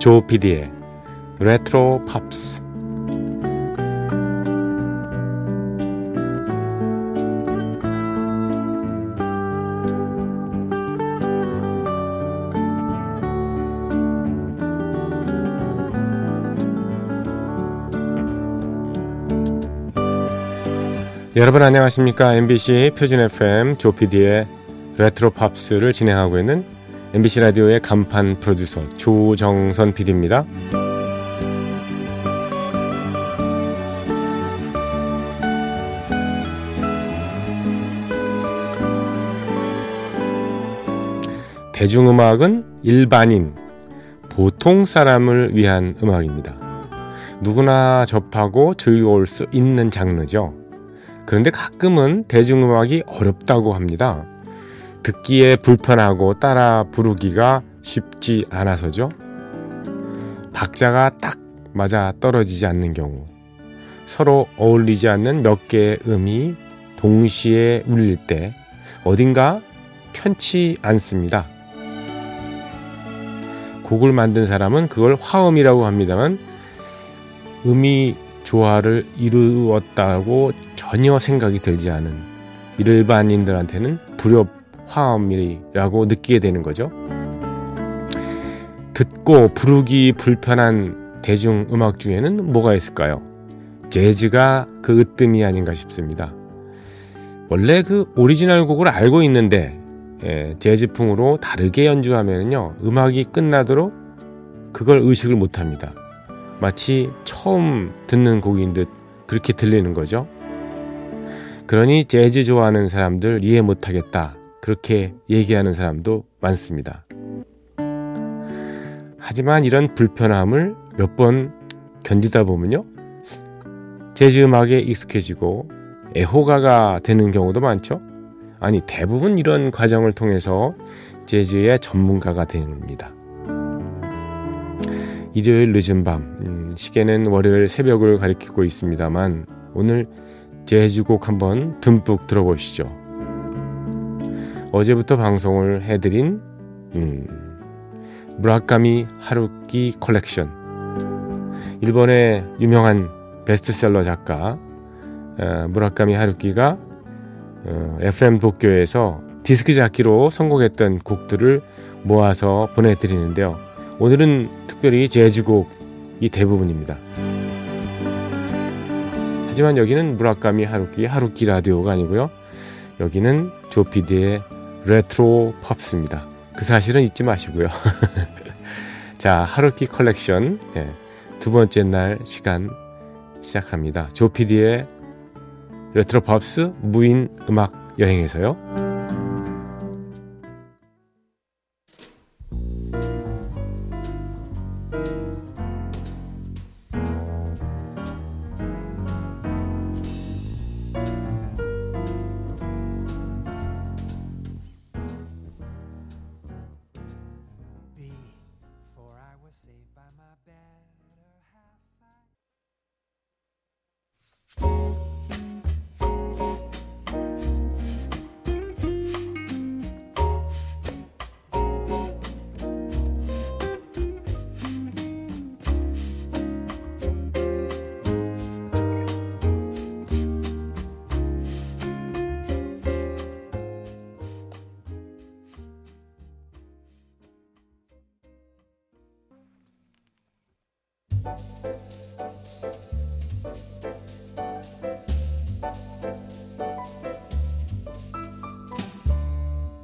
조 PD의 레트로 팝스. 여러분 안녕하십니까? MBC 표준 FM 조 PD의 레트로 팝스를 진행하고 있는 MBC 라디오의 간판 프로듀서 조정선 PD입니다. 대중음악은 일반인, 보통 사람을 위한 음악입니다. 누구나 접하고 즐거울 수 있는 장르죠. 그런데 가끔은 대중음악이 어렵다고 합니다. 듣기에 불편하고 따라 부르기가 쉽지 않아서죠. 박자가 딱 맞아 떨어지지 않는 경우, 서로 어울리지 않는 몇 개의 음이 동시에 울릴 때 어딘가 편치 않습니다. 곡을 만든 사람은 그걸 화음이라고 합니다만 음이 조화를 이루었다고 전혀 생각이 들지 않은 일반인들한테는 불협 화음이라고 느끼게 되는 거죠. 듣고 부르기 불편한 대중 음악 중에는 뭐가 있을까요? 재즈가 그 으뜸이 아닌가 싶습니다. 원래 그 오리지널 곡을 알고 있는데 예, 재즈풍으로 다르게 연주하면요 음악이 끝나도록 그걸 의식을 못합니다. 마치 처음 듣는 곡인 듯 그렇게 들리는 거죠. 그러니 재즈 좋아하는 사람들 이해 못하겠다. 그렇게 얘기하는 사람도 많습니다. 하지만 이런 불편함을 몇 번 견디다 보면요. 재즈 음악에 익숙해지고 애호가가 되는 경우도 많죠. 아니, 대부분 이런 과정을 통해서 재즈의 전문가가 됩니다. 일요일 늦은 밤, 음, 시계는 월요일 새벽을 가리키고 있습니다만, 오늘 재즈곡 한번 듬뿍 들어보시죠. 어제부터 방송을 해드린 음, 무라카미 하루키 컬렉션 일본의 유명한 베스트셀러 작가 어, 무라카미 하루키가 어, FM 도쿄에서 디스크자키로 선곡했던 곡들을 모아서 보내드리는데요. 오늘은 특별히 재즈곡이 대부분입니다. 하지만 여기는 무라카미 하루키 하루키 라디오가 아니고요. 여기는 조피디의 레트로 팝스입니다. 그 사실은 잊지 마시고요. 자, 하루키 컬렉션 네, 두 번째 날 시간 시작합니다. 조피디의 레트로 팝스 무인 음악 여행에서요.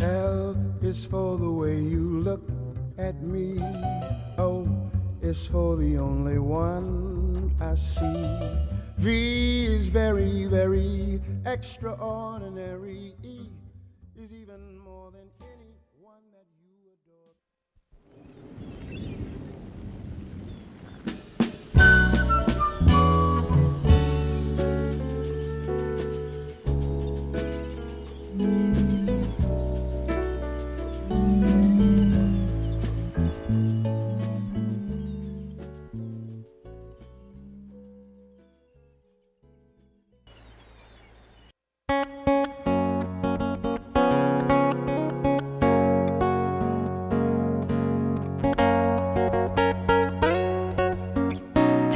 L is for the way you look at me. O is for the only one I see. V is very, very extraordinary.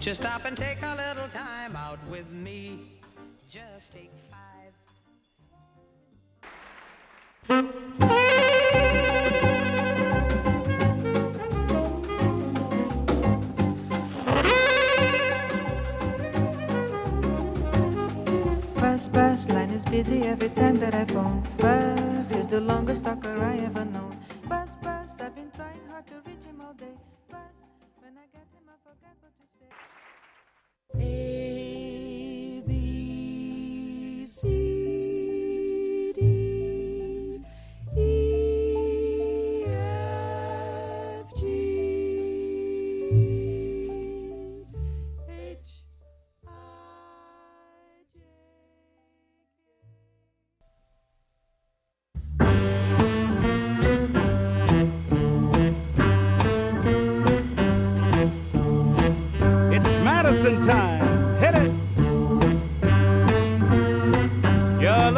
Won't you stop and take a little time out with me? Just take five. Bus, line is busy every time that I phone. Bus is the longest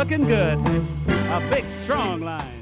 looking good. A big, strong line.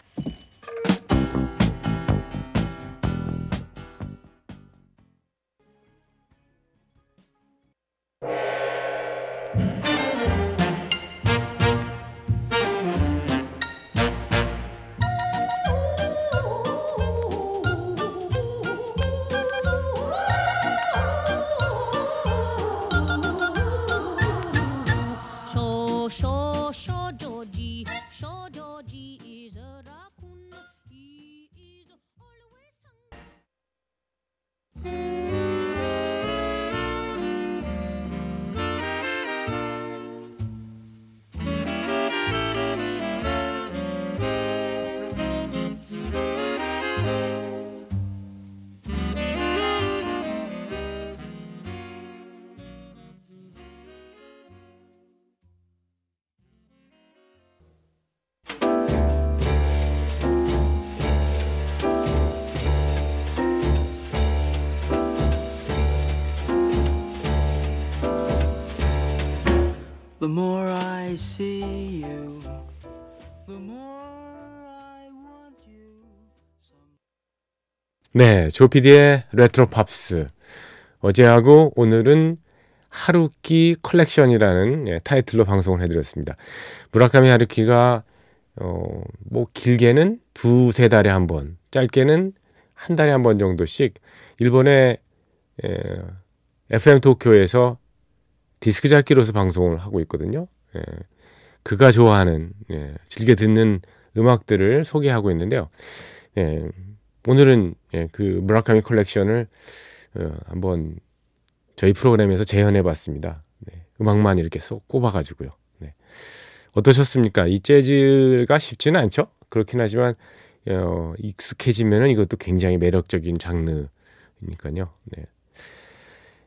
The more I see you, the more I want you. 네, 조피디의 레트로 팝스. 어제하고 오늘은 하루키 컬렉션이라는 예, 타이틀로 방송을 해드렸습니다. 무라카미 하루키가 어, 뭐 길게는 두세 달에 한 번, 짧게는 한 달에 한 번 정도씩 일본의 에, FM 도쿄에서 디스크 잡기로서 방송을 하고 있거든요. 예, 그가 좋아하는 예, 즐겨 듣는 음악들을 소개하고 있는데요. 예, 오늘은 예, 그 무라카미 컬렉션을 어, 한번 저희 프로그램에서 재현해봤습니다. 네, 음악만 이렇게 쏙 꼽아가지고요. 네. 어떠셨습니까? 이 재즈가 쉽지는 않죠. 그렇긴 하지만 어, 익숙해지면은 이것도 굉장히 매력적인 장르니까요. 네.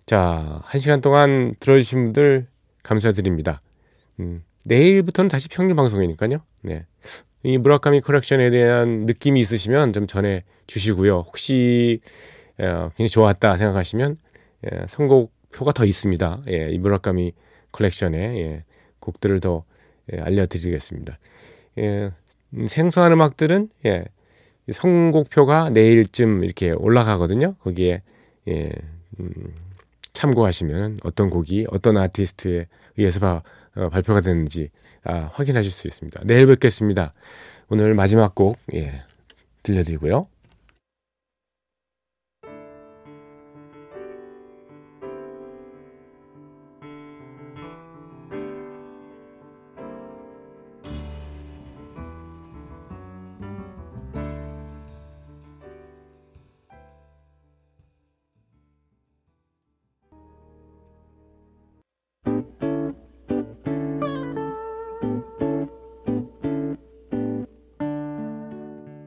자, 한 시간 동안 들어주신 분들 감사드립니다. 음, 내일부터는 다시 평일 방송이니까요. 네. 이 무라카미 컬렉션에 대한 느낌이 있으시면 좀 전해 주시고요. 혹시 어, 굉장히 좋았다 생각하시면 예, 선곡표가 더 있습니다. 예, 이 무라카미 컬렉션의 예, 곡들을 더 예, 알려드리겠습니다. 예, 음, 생소한 음악들은 예, 이 선곡표가 내일쯤 이렇게 올라가거든요. 거기에 예, 음, 참고하시면 어떤 곡이 어떤 아티스트에 의해서 바, 어, 발표가 됐는지 아, 확인하실 수 있습니다. 내일 뵙겠습니다. 오늘 마지막 곡 예, 들려드리고요.